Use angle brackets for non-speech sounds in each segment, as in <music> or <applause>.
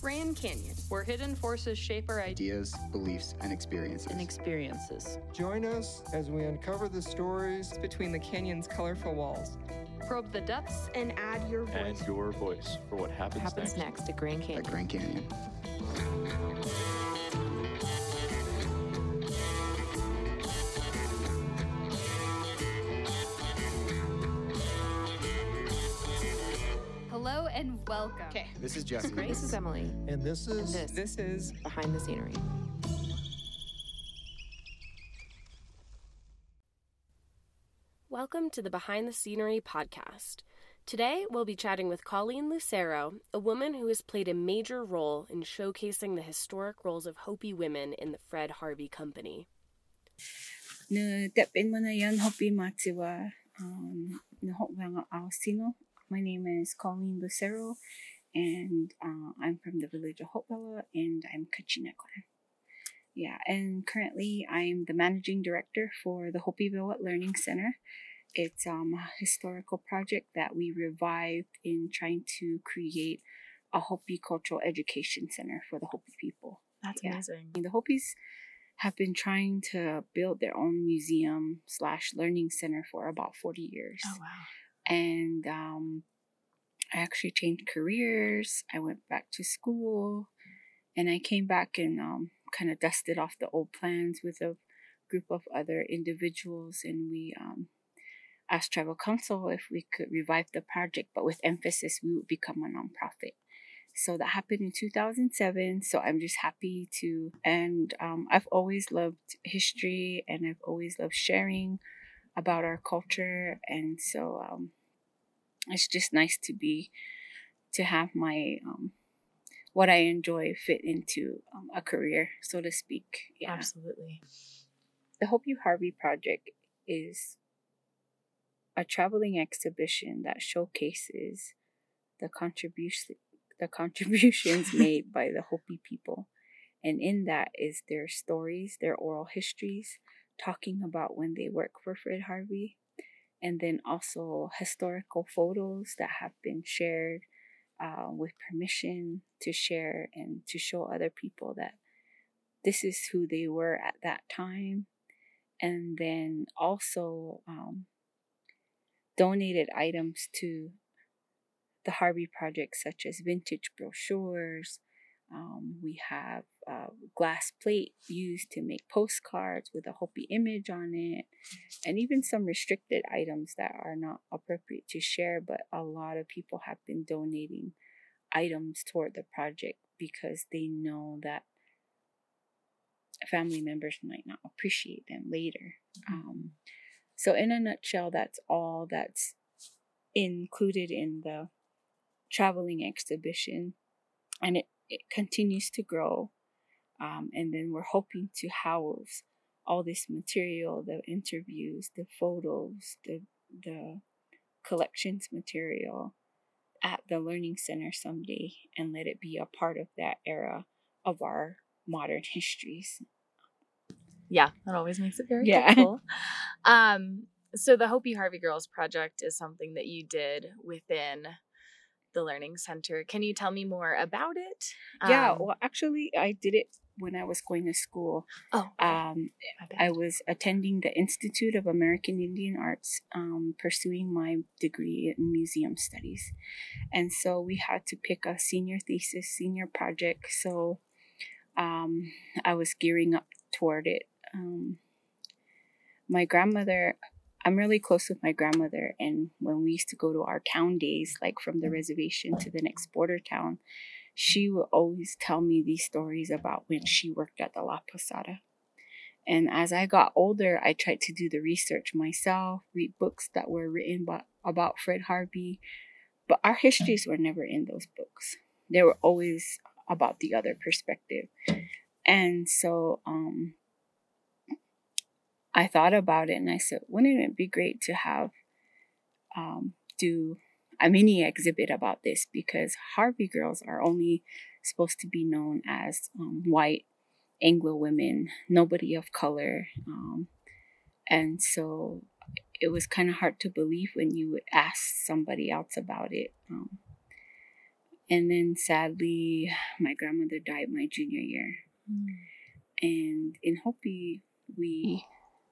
Grand Canyon, where hidden forces shape our ideas, beliefs, and experiences. And experiences. Join us as we uncover the stories between the canyon's colorful walls. Probe the depths and add your voice. And your voice for what happens, happens next. next at Grand Canyon. At Grand Canyon. And welcome. Okay. This is Jesse. This is Emily. And this is and this, this is Behind the Scenery. Welcome to the Behind the Scenery podcast. Today, we'll be chatting with Colleen Lucero, a woman who has played a major role in showcasing the historic roles of Hopi women in the Fred Harvey Company. Hopi Matiwa, um, my name is Colleen Lucero, and uh, I'm from the village of Hotevilla, and I'm Katsina clan. Yeah, and currently I'm the managing director for the Hopi Hopivewat Learning Center. It's um, a historical project that we revived in trying to create a Hopi cultural education center for the Hopi people. That's yeah. amazing. The Hopis have been trying to build their own museum slash learning center for about 40 years. Oh, wow and um, I actually changed careers. I went back to school, and I came back and um, kind of dusted off the old plans with a group of other individuals, and we um, asked Tribal Council if we could revive the project, but with emphasis, we would become a nonprofit. So that happened in 2007. So I'm just happy to, and um, I've always loved history and I've always loved sharing about our culture. And so um, it's just nice to be to have my um, what I enjoy fit into um, a career, so to speak. Yeah. Absolutely. The Hopi Harvey project is a traveling exhibition that showcases the contribution the contributions <laughs> made by the Hopi people. And in that is their stories, their oral histories, talking about when they work for Fred Harvey, and then also historical photos that have been shared uh, with permission to share and to show other people that this is who they were at that time. And then also um, donated items to the Harvey Project, such as vintage brochures. Um, we have uh, glass plate used to make postcards with a Hopi image on it, and even some restricted items that are not appropriate to share, but a lot of people have been donating items toward the project because they know that family members might not appreciate them later. Mm-hmm. Um, so, in a nutshell, that's all that's included in the traveling exhibition, and it, it continues to grow. Um, and then we're hoping to house all this material, the interviews, the photos, the the collections material at the learning center someday and let it be a part of that era of our modern histories. Yeah, that always makes it very yeah. cool. Um, so the Hopi Harvey Girls project is something that you did within the learning center. Can you tell me more about it? Yeah, um, well, actually, I did it when I was going to school. Oh, um, I was attending the Institute of American Indian Arts, um, pursuing my degree in museum studies, and so we had to pick a senior thesis, senior project. So, um, I was gearing up toward it. Um, my grandmother I'm really close with my grandmother, and when we used to go to our town days, like from the reservation to the next border town, she would always tell me these stories about when she worked at the La Posada. And as I got older, I tried to do the research myself, read books that were written by, about Fred Harvey, but our histories were never in those books. They were always about the other perspective. And so um, I thought about it and I said, wouldn't it be great to have um, do a mini exhibit about this because Harvey girls are only supposed to be known as um, white Anglo women, nobody of color. Um, and so it was kind of hard to believe when you would ask somebody else about it. Um, And then sadly, my grandmother died my junior year. And in Hopi, we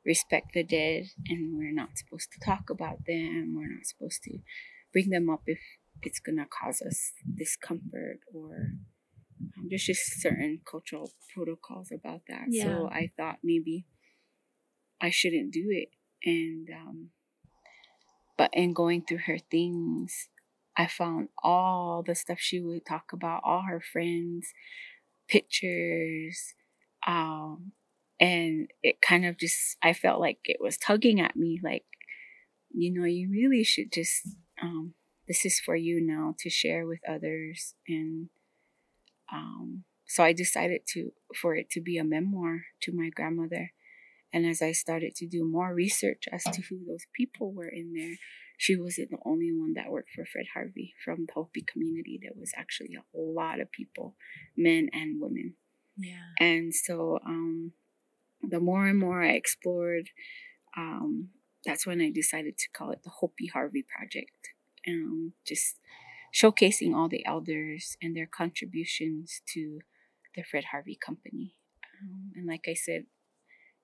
respect the dead and we're not supposed to talk about them. We're not supposed to bring them up if it's going to cause us discomfort or um, there's just certain cultural protocols about that. Yeah. So I thought maybe I shouldn't do it. And, um, but in going through her things, I found all the stuff she would talk about, all her friends, pictures, um, and it kind of just, I felt like it was tugging at me, like, you know, you really should just, um, this is for you now to share with others. And um, so I decided to, for it to be a memoir to my grandmother. And as I started to do more research as to who those people were in there, she wasn't the only one that worked for Fred Harvey from the Hopi community. There was actually a lot of people, men and women. Yeah. And so um, the more and more I explored, um, that's when I decided to call it the Hopi Harvey Project. Um, just showcasing all the elders and their contributions to the Fred Harvey Company. Um, and like I said,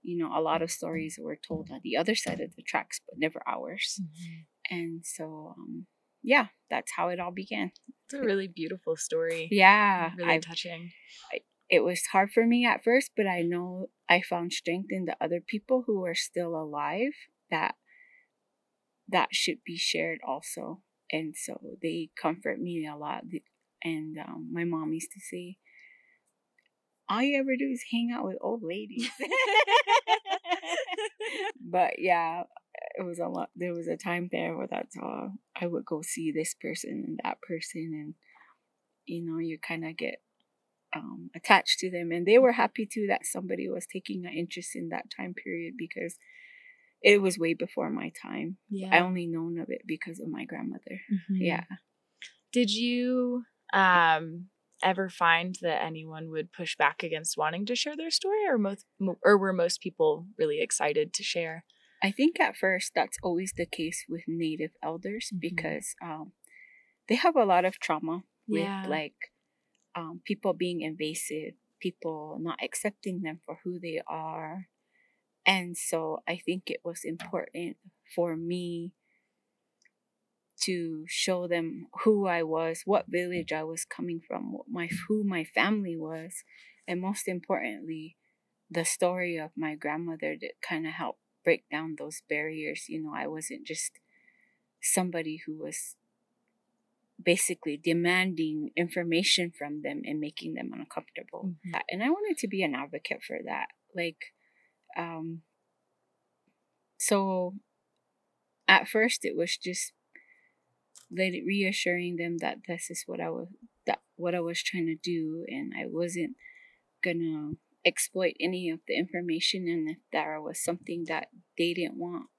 you know, a lot of stories were told on the other side of the tracks, but never ours. And so, um, yeah, that's how it all began. It's a really beautiful story. <laughs> Yeah, Really I touching. It was hard for me at first, but I know I found strength in the other people who are still alive that that should be shared also. And so they comfort me a lot. And um, my mom used to say, all you ever do is hang out with old ladies. <laughs> but yeah, it was a lot. There was a time there where that's all I would go see this person and that person, and you know, you kind of get um, attached to them, and they were happy too that somebody was taking an interest in that time period because it was way before my time. Yeah. I only known of it because of my grandmother. Mhm. Yeah. Did you um ever find that anyone would push back against wanting to share their story or most or were most people really excited to share? I think at first that's always the case with native elders Mhm. because um, they have a lot of trauma with Yeah. like um, people being invasive, people not accepting them for who they are. And so I think it was important for me to show them who I was, what village I was coming from, my who my family was, and most importantly, the story of my grandmother that kind of helped break down those barriers. You know, I wasn't just somebody who was basically demanding information from them and making them uncomfortable. Mhm. And I wanted to be an advocate for that. Like, um, so at first it was just reassuring them that this is what I was that what I was trying to do and I wasn't gonna exploit any of the information and if there was something that they didn't want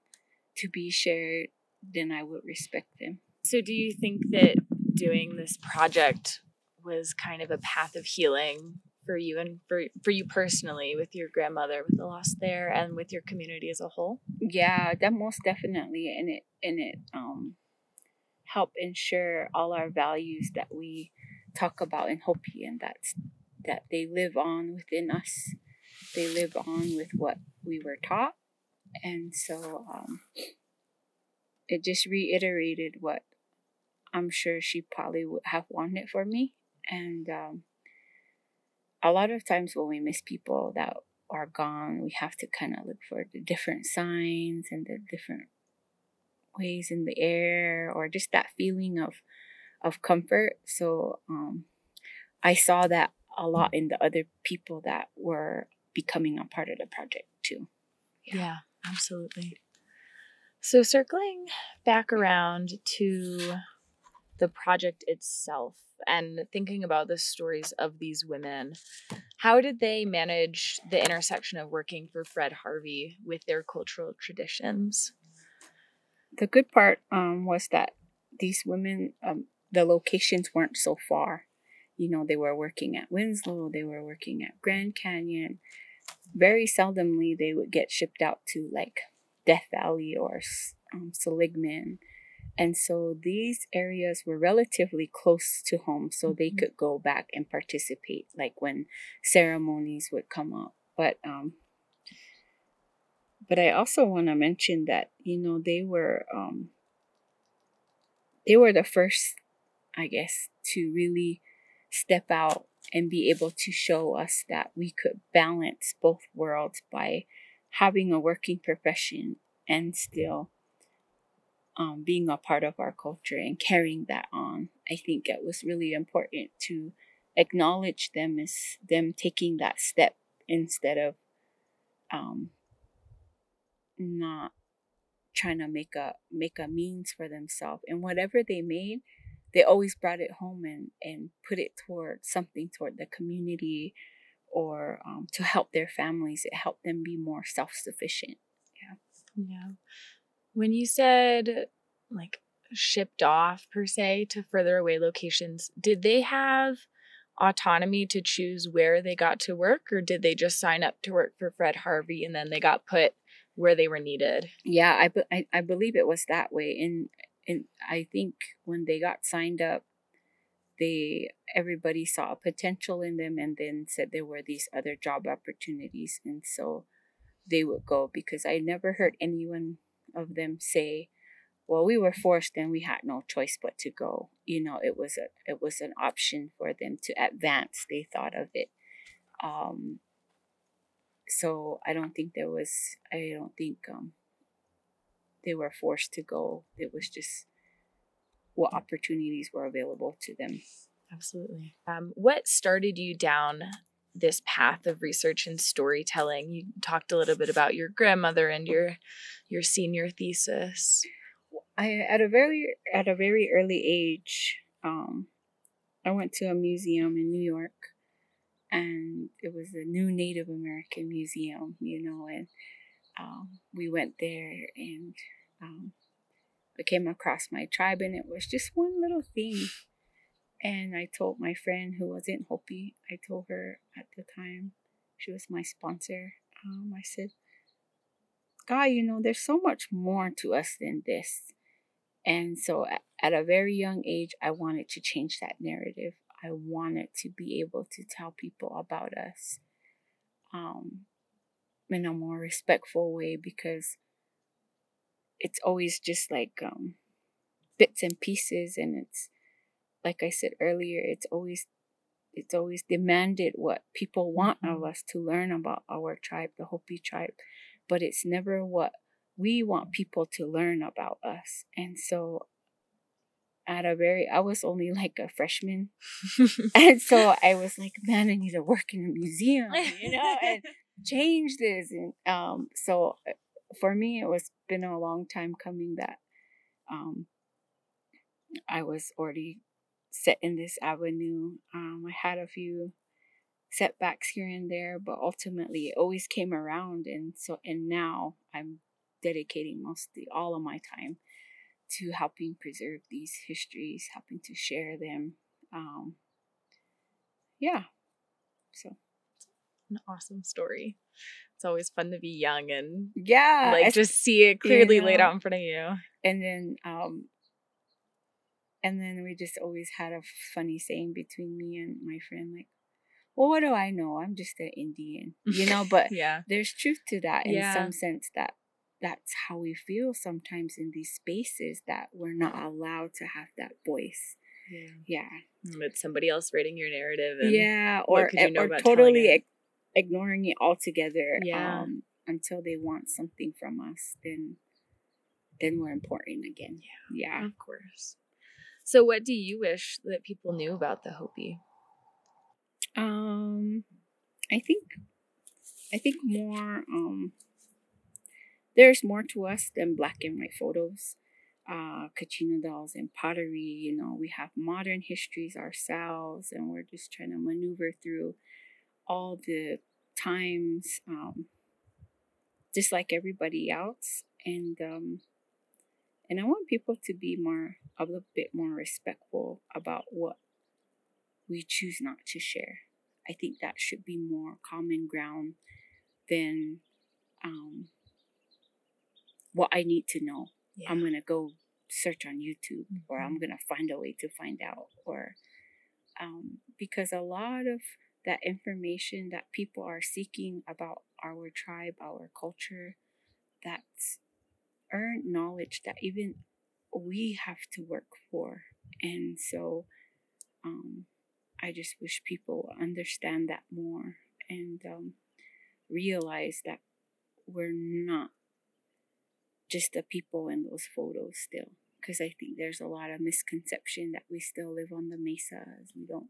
to be shared then I would respect them. So do you think that doing this project was kind of a path of healing for you and for for you personally with your grandmother with the loss there and with your community as a whole? Yeah, that most definitely and it and it um help ensure all our values that we talk about in Hopi and that's that they live on within us. They live on with what we were taught. And so um it just reiterated what I'm sure she probably would have wanted for me. And um a lot of times when we miss people that are gone, we have to kind of look for the different signs and the different ways in the air or just that feeling of of comfort. So um I saw that a lot in the other people that were becoming a part of the project too. Yeah, absolutely. So circling back around to the project itself and thinking about the stories of these women, how did they manage the intersection of working for Fred Harvey with their cultural traditions? The good part um was that these women um the locations weren't so far. You know, they were working at Winslow, they were working at Grand Canyon. Very seldomly they would get shipped out to like Death Valley or um, Seligman. And so these areas were relatively close to home, so they Mhm. could go back and participate, like when ceremonies would come up. But um, but I also want to mention that you know they were um, they were the first, I guess, to really step out and be able to show us that we could balance both worlds by having a working profession and still um, being a part of our culture and carrying that on. I think it was really important to acknowledge them as them taking that step instead of um, not trying to make a make a means for themselves and whatever they made they always brought it home and and put it toward something toward the community or um, to help their families it helped them be more self-sufficient Yeah. When you said like shipped off per se to further away locations, did they have autonomy to choose where they got to work or did they just sign up to work for Fred Harvey and then they got put where they were needed? yeah i I, I believe it was that way and and i think when they got signed up they everybody saw a potential in them and then said there were these other job opportunities and so they would go because i never heard anyone of them say well we were forced and we had no choice but to go. You know it was a it was an option for them to advance they thought of it. Um so i don't think there was i don't think um they were forced to go. It was just what opportunities were available to them. Absolutely. Um, what started you down this path of research and storytelling? You talked a little bit about your grandmother and your your senior thesis. I at a very at a very early age, um, I went to a museum in New York, and it was a new Native American museum, you know, and um, we went there and um, I came across my tribe, and it was just one little thing. And I told my friend who wasn't Hopi, I told her at the time, she was my sponsor. Um, I said, "Guy, you know, there's so much more to us than this." And so a- at a very young age, I wanted to change that narrative. I wanted to be able to tell people about us um, in a more respectful way because it's always just like um, bits and pieces. And it's, like I said earlier, it's always it's always demanded what people want of us to learn about our tribe, the Hopi tribe, but it's never what we want people to learn about us. And so at a very I was only like a freshman. <laughs> and so I was like, man, I need to work in a museum, you know, and <laughs> change this. And um so uh, for me it was been a long time coming that um I was already set in this avenue. Um I had a few setbacks here and there, but ultimately it always came around and so and now I'm dedicating mostly all of my time to helping preserve these histories, helping to share them. Um, yeah. So An awesome story. It's always fun to be young and yeah, like just see it clearly laid know. out in front of you. and then um, and then we just always had a funny saying between me and my friend, like, "Well, what do I know? I'm just an Indian," <laughs> you know. But Yeah. there's truth to that in Yeah. some sense that that's how we feel sometimes in these spaces that we're not allowed to have that voice. Yeah. Yeah. With somebody else writing your narrative and yeah or you know or totally ignoring it altogether Yeah. um until they want something from us then then we're important again yeah Of course. So what do you wish that people knew about the Hopi? um i think i think more um there's more to us than black and white photos uh kachina dolls and pottery you know we have modern histories ourselves and we're just trying to maneuver through all the times um just like everybody else and um and i want people to be more a little bit more respectful about what we choose not to share. I think that should be more common ground than um what i need to know. I'm gonna go search on YouTube or I'm Mm-hmm. gonna find a way to find out or um, because a lot of that information that people are seeking about our tribe, our culture, that's earned knowledge that even we have to work for. And so um, I just wish people understand that more and um, realize that we're not just the people in those photos still. Because I think there's a lot of misconception that we still live on the mesas. We don't,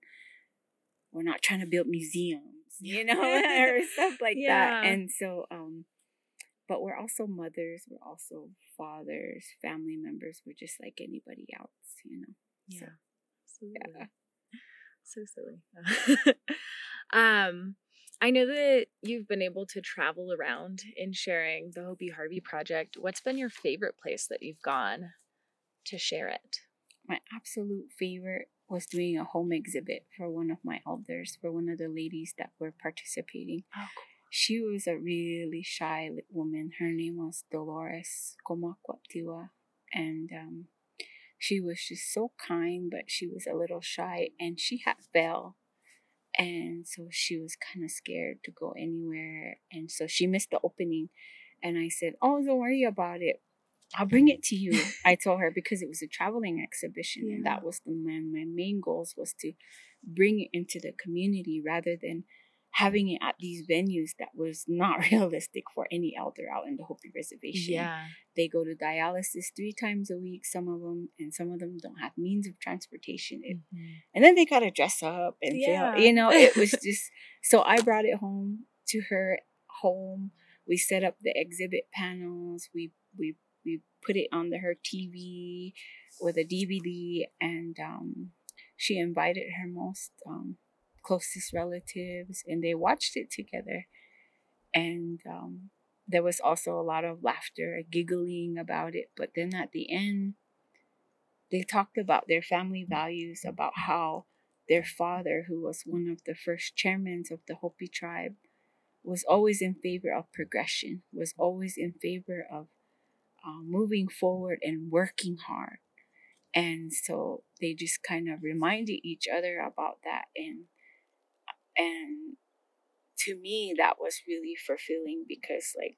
we're not trying to build museums, <laughs> you know, <laughs> or stuff like Yeah. that. And so, um, but we're also mothers, we're also fathers, family members. We're just like anybody else, you know. Yeah. So, yeah. So silly. <laughs> um, I know that you've been able to travel around in sharing the Hopi Harvey project. What's been your favorite place that you've gone to share it? my absolute favorite was doing a home exhibit for one of my elders, for one of the ladies that were participating. Oh, She was a really shy woman. Her name was Dolores Komakwaptiwa. And um, she was just so kind, but she was a little shy and she had fell. And so she was kind of scared to go anywhere. And so she missed the opening. And I said, Oh, don't worry about it. I'll bring it to you. <laughs> I told her because it was a traveling exhibition, and that was the my, my main goals was to bring it into the community rather than having it at these venues that was not <laughs> realistic for any elder out in the Hopi reservation. Yeah. They go to dialysis three times a week, some of them, and some of them don't have means of transportation. It, and then they gotta dress up and Yeah. you know, it was <laughs> just so I brought it home to her home. We set up the exhibit panels. We we we put it on the her TV with a DVD, and um, she invited her most um, closest relatives, and they watched it together. And um, there was also a lot of laughter, giggling about it. But then at the end, they talked about their family values, about how their father, who was one of the first chairmen of the Hopi tribe, was always in favor of progression, was always in favor of uh, moving forward and working hard. And so they just kind of reminded each other about that. And, and to me, that was really fulfilling because, like,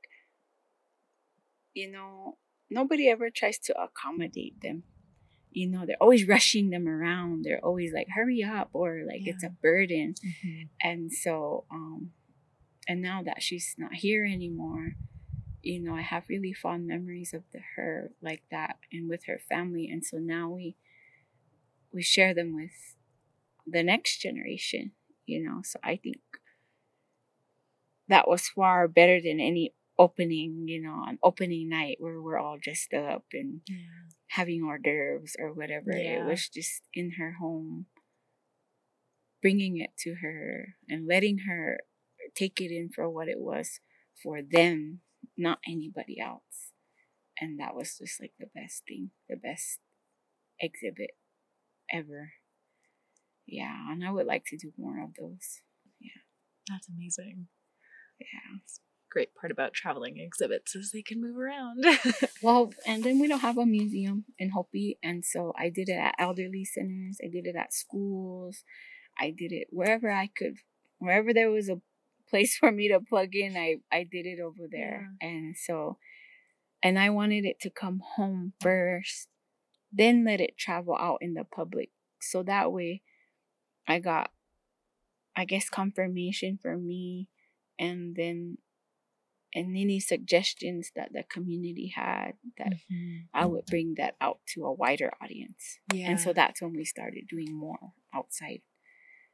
you know, nobody ever tries to accommodate them. You know they're always rushing them around. They're always like hurry up or like it's a burden. And so um and now that she's not here anymore you know i have really fond memories of the her like that and with her family. And so now we we share them with the next generation you know so i think that was far better than any opening you know an opening night where we're all dressed up and having hors d'oeuvres or whatever. Yeah. It was just in her home, bringing it to her and letting her take it in for what it was for them, not anybody else. And that was just like the best thing, the best exhibit ever. Yeah, and I would like to do more of those. Yeah. That's amazing. Yeah. Great part about traveling exhibits is they can move around. <laughs> Well, and then we don't have a museum in Hopi, and so I did it at elderly centers. I did it at schools. I did it wherever I could, wherever there was a place for me to plug in. I I did it over there, and so, and I wanted it to come home first, then let it travel out in the public, so that way, I got, I guess, confirmation for me, and then and any suggestions that the community had that mm-hmm. I would bring that out to a wider audience. yeah. And so that's when we started doing more outside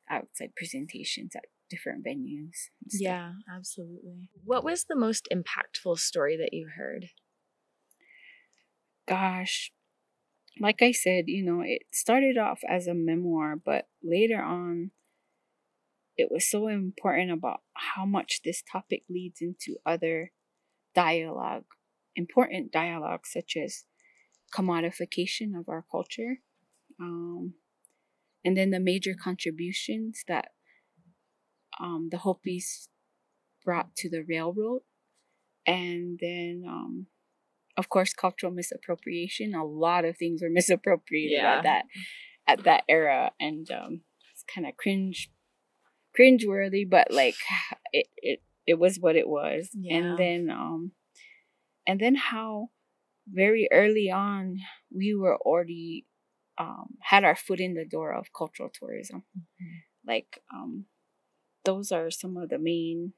outside presentations at different venues. yeah, absolutely. What was the most impactful story that you heard? Gosh. Like I said, you know, it started off as a memoir, but later on it was so important about how much this topic leads into other dialogue, important dialogue such as commodification of our culture, um, and then the major contributions that um, the Hopis brought to the railroad, and then um, of course, cultural misappropriation. A lot of things were <laughs> misappropriated Yeah. at that at that era, and um, it's kind of cringe, cringe worthy. But like, <sighs> it it it was what it was. Yeah. And then um, and then how very early on we were already um had our foot in the door of cultural tourism. Like um, those are some of the main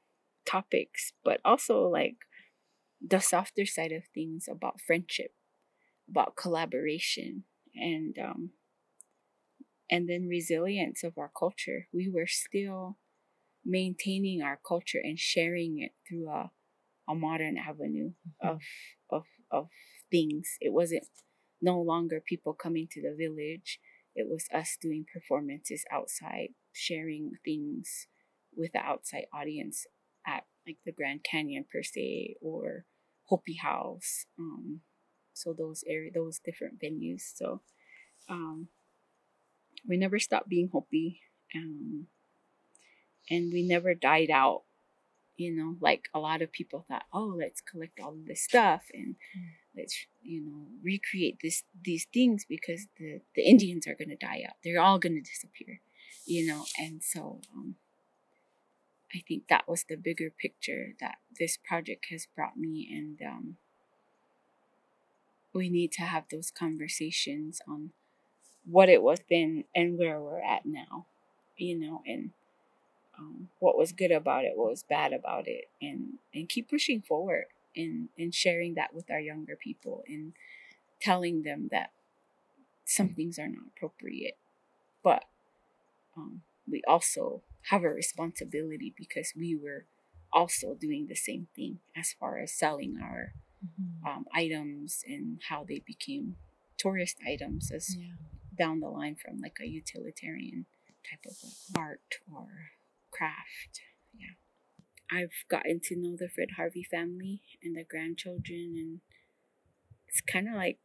topics, but also like the softer side of things about friendship, about collaboration, and um, and then resilience of our culture. We were still maintaining our culture and sharing it through a, a modern avenue of of of things. It wasn't no longer people coming to the village. It was us doing performances outside, sharing things with the outside audience at like the Grand Canyon per se or Hopi House. Um, so those area, those different venues. So um, we never stopped being Hopi, um, and we never died out. You know, like a lot of people thought, oh, let's collect all of this stuff and let's you know recreate this these things because the the Indians are gonna die out. They're all gonna disappear. You know, and so um, I think that was the bigger picture that this project has brought me, and um, we need to have those conversations on what it was then and where we're at now, you know, and um, what was good about it, what was bad about it, and and keep pushing forward and and sharing that with our younger people and telling them that some things are not appropriate, but um, we also have a responsibility because we were also doing the same thing as far as selling our um, items and how they became tourist items as Yeah. down the line from like a utilitarian type of art or craft. Yeah. I've gotten to know the Fred Harvey family and the grandchildren and it's kind of like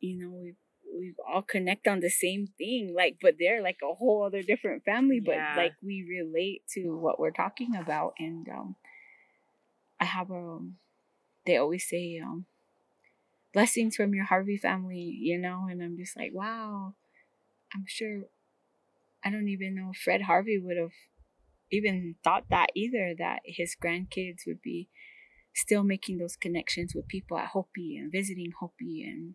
you know we we all connect on the same thing like but they're like a whole other different family but Yeah. like we relate to what we're talking about and um I have a they always say um blessings from your Harvey family, you know, and I'm just like, wow. I'm sure I don't even know if Fred Harvey would have even thought that either that his grandkids would be still making those connections with people at Hopi and visiting Hopi and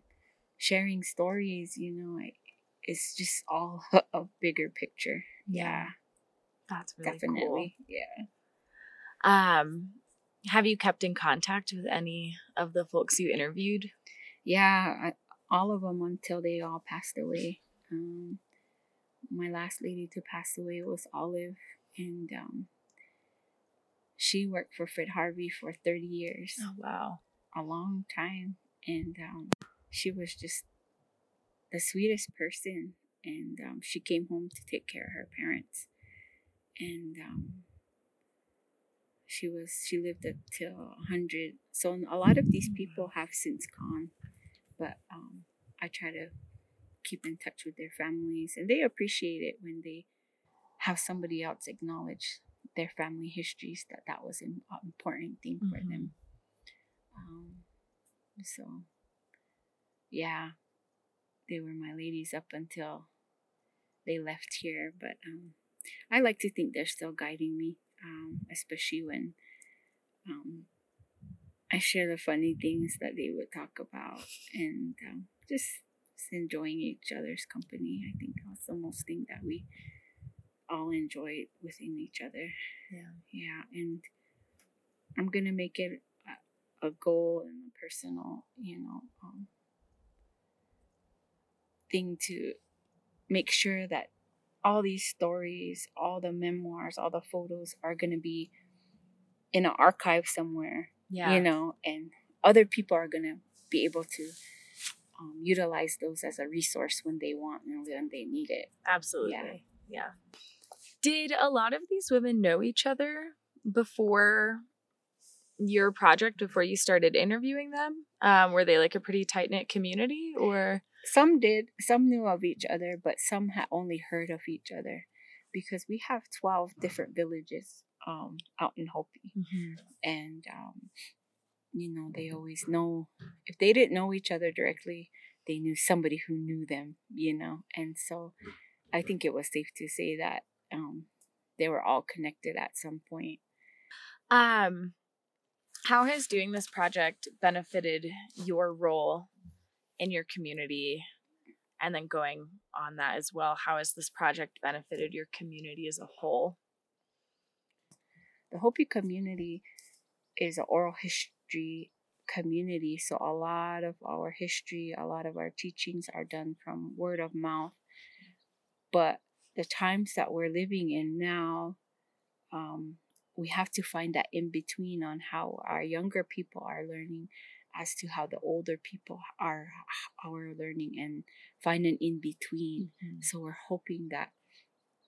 sharing stories, you know, I, it's just all <laughs> a bigger picture. Yeah, That's really definitely. Yeah. Um, have you kept in contact with any of the folks you interviewed? Yeah, I, all of them until they all passed away. Um, my last lady to pass away was Olive, and um, she worked for Fred Harvey for 30 years, Oh wow. a long time. And um, she was just the sweetest person. And um, she came home to take care of her parents. And um, she was she lived up till 100 so a lot of these people have since gone but um, i try to keep in touch with their families and they appreciate it when they have somebody else acknowledge their family histories that that was an important thing for them um, so yeah they were my ladies up until they left here but um, i like to think they're still guiding me um, especially when um, I share the funny things that they would talk about and um, just, just enjoying each other's company. I think that's the most thing that we all enjoy within each other. Yeah. Yeah, and I'm gonna make it a, a goal and a personal, you know, um, thing to make sure that all these stories, all the memoirs, all the photos are going to be in an archive somewhere, Yeah. you know, and other people are going to be able to um, utilize those as a resource when they want and when they need it. Absolutely. Yeah. Did a lot of these women know each other before your project, before you started interviewing them? Um, were they like a pretty tight knit community or? Some did, some knew of each other, but some had only heard of each other because we have 12 different villages um, out in Hopi. And um, you know, they always know if they didn't know each other directly, they knew somebody who knew them, you know. And so I think it was safe to say that um, they were all connected at some point. Um, how has doing this project benefited your role in your community? And then going on that as well, how has this project benefited your community as a whole? The Hopi community is an oral history community, so a lot of our history, a lot of our teachings are done from word of mouth. But the times that we're living in now, um, we have to find that in between on how our younger people are learning as to how the older people are are learning and find an in between mm-hmm. so we're hoping that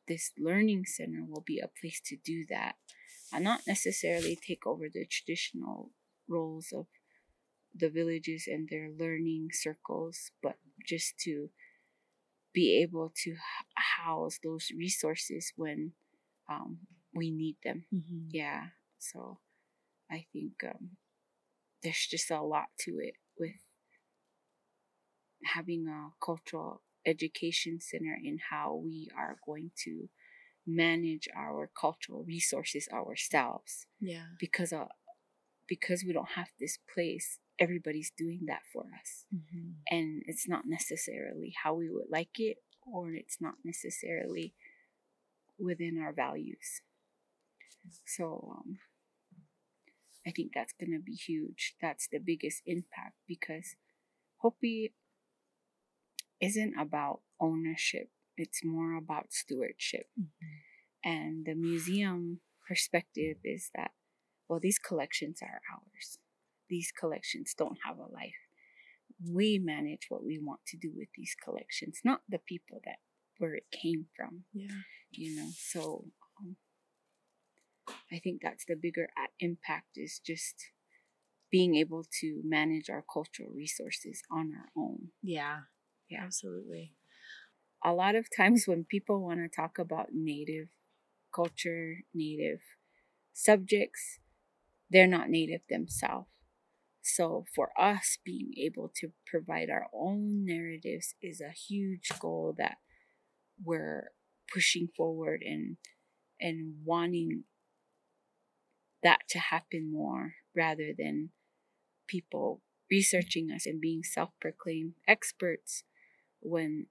this learning center will be a place to do that and not necessarily take over the traditional roles of the villages and their learning circles but just to be able to house those resources when um, we need them. Mm-hmm. Yeah. So I think um, there's just a lot to it with having a cultural education center in how we are going to manage our cultural resources ourselves. Yeah. Because uh, because we don't have this place, everybody's doing that for us. Mm-hmm. And it's not necessarily how we would like it or it's not necessarily within our values. So um, I think that's going to be huge. That's the biggest impact because Hopi isn't about ownership, it's more about stewardship. Mm-hmm. And the museum perspective is that, well, these collections are ours. These collections don't have a life. We manage what we want to do with these collections, not the people that where it came from. Yeah. You know, so I think that's the bigger impact is just being able to manage our cultural resources on our own. Yeah. Yeah, absolutely. A lot of times when people want to talk about native culture, native subjects, they're not native themselves. So for us being able to provide our own narratives is a huge goal that we're pushing forward and and wanting that to happen more rather than people researching us and being self proclaimed experts when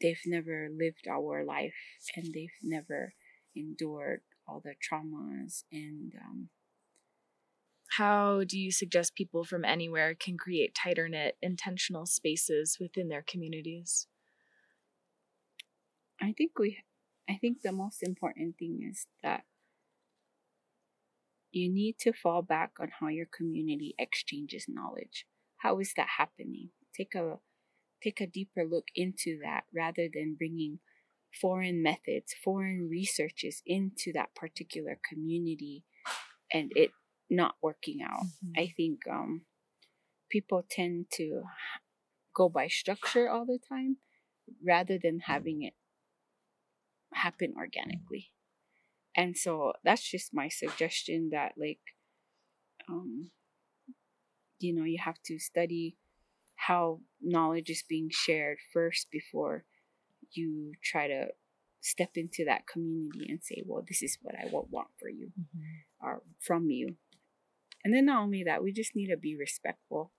they've never lived our life and they've never endured all the traumas and um, how do you suggest people from anywhere can create tighter knit intentional spaces within their communities? I think we i think the most important thing is that you need to fall back on how your community exchanges knowledge. How is that happening? Take a take a deeper look into that rather than bringing foreign methods, foreign researches into that particular community and it not working out. Mm-hmm. I think um, people tend to go by structure all the time rather than having it happen organically and so that's just my suggestion that like um you know you have to study how knowledge is being shared first before you try to step into that community and say well this is what i want for you mm-hmm. or from you and then not only that we just need to be respectful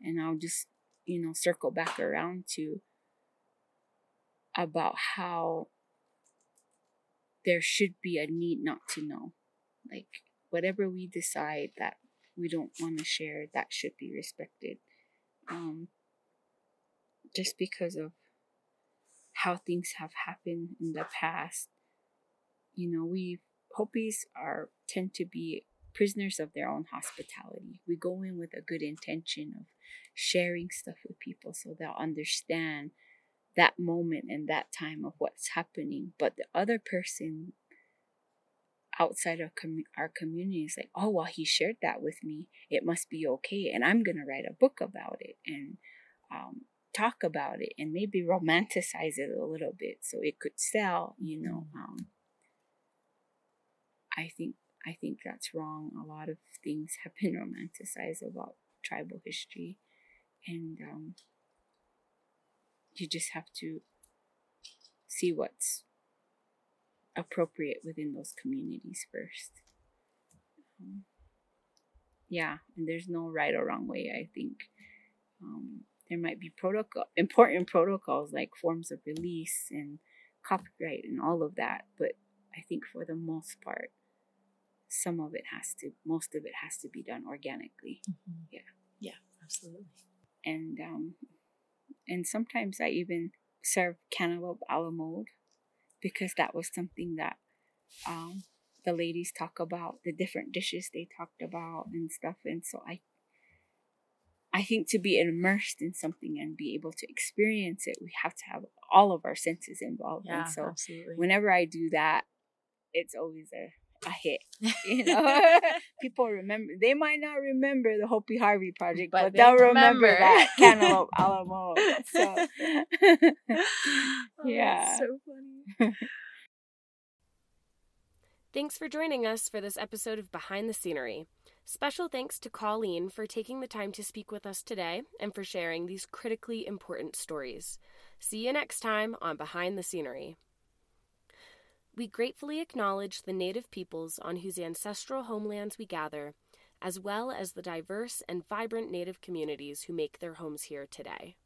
and i'll just you know circle back around to about how there should be a need not to know. Like, whatever we decide that we don't want to share, that should be respected. Um, just because of how things have happened in the past, you know, we Hopis are tend to be prisoners of their own hospitality. We go in with a good intention of sharing stuff with people so they'll understand that moment and that time of what's happening but the other person outside of com- our community is like oh well he shared that with me it must be okay and i'm going to write a book about it and um, talk about it and maybe romanticize it a little bit so it could sell you know mm-hmm. um, i think I think that's wrong. A lot of things have been romanticized about tribal history, and um, you just have to see what's appropriate within those communities first. Um, yeah, and there's no right or wrong way. I think um, there might be protocol, important protocols like forms of release and copyright and all of that, but I think for the most part, some of it has to, most of it has to be done organically. Mm-hmm. Yeah. Yeah, absolutely. And um, and sometimes I even serve cantaloupe a la mode because that was something that um, the ladies talk about, the different dishes they talked about and stuff. And so I I think to be immersed in something and be able to experience it, we have to have all of our senses involved. Yeah, and so absolutely. whenever I do that, it's always a, a <laughs> hit. You know, <laughs> people remember. They might not remember the Hopi Harvey project, But but, they they'll remember, remember. that <laughs> cantaloupe a la mode. So, Oh, yeah. that's so funny. Thanks for joining us for this episode of Behind the Scenery. Special thanks to Colleen for taking the time to speak with us today and for sharing these critically important stories. See you next time on Behind the Scenery. We gratefully acknowledge the Native peoples on whose ancestral homelands we gather, as well as the diverse and vibrant Native communities who make their homes here today.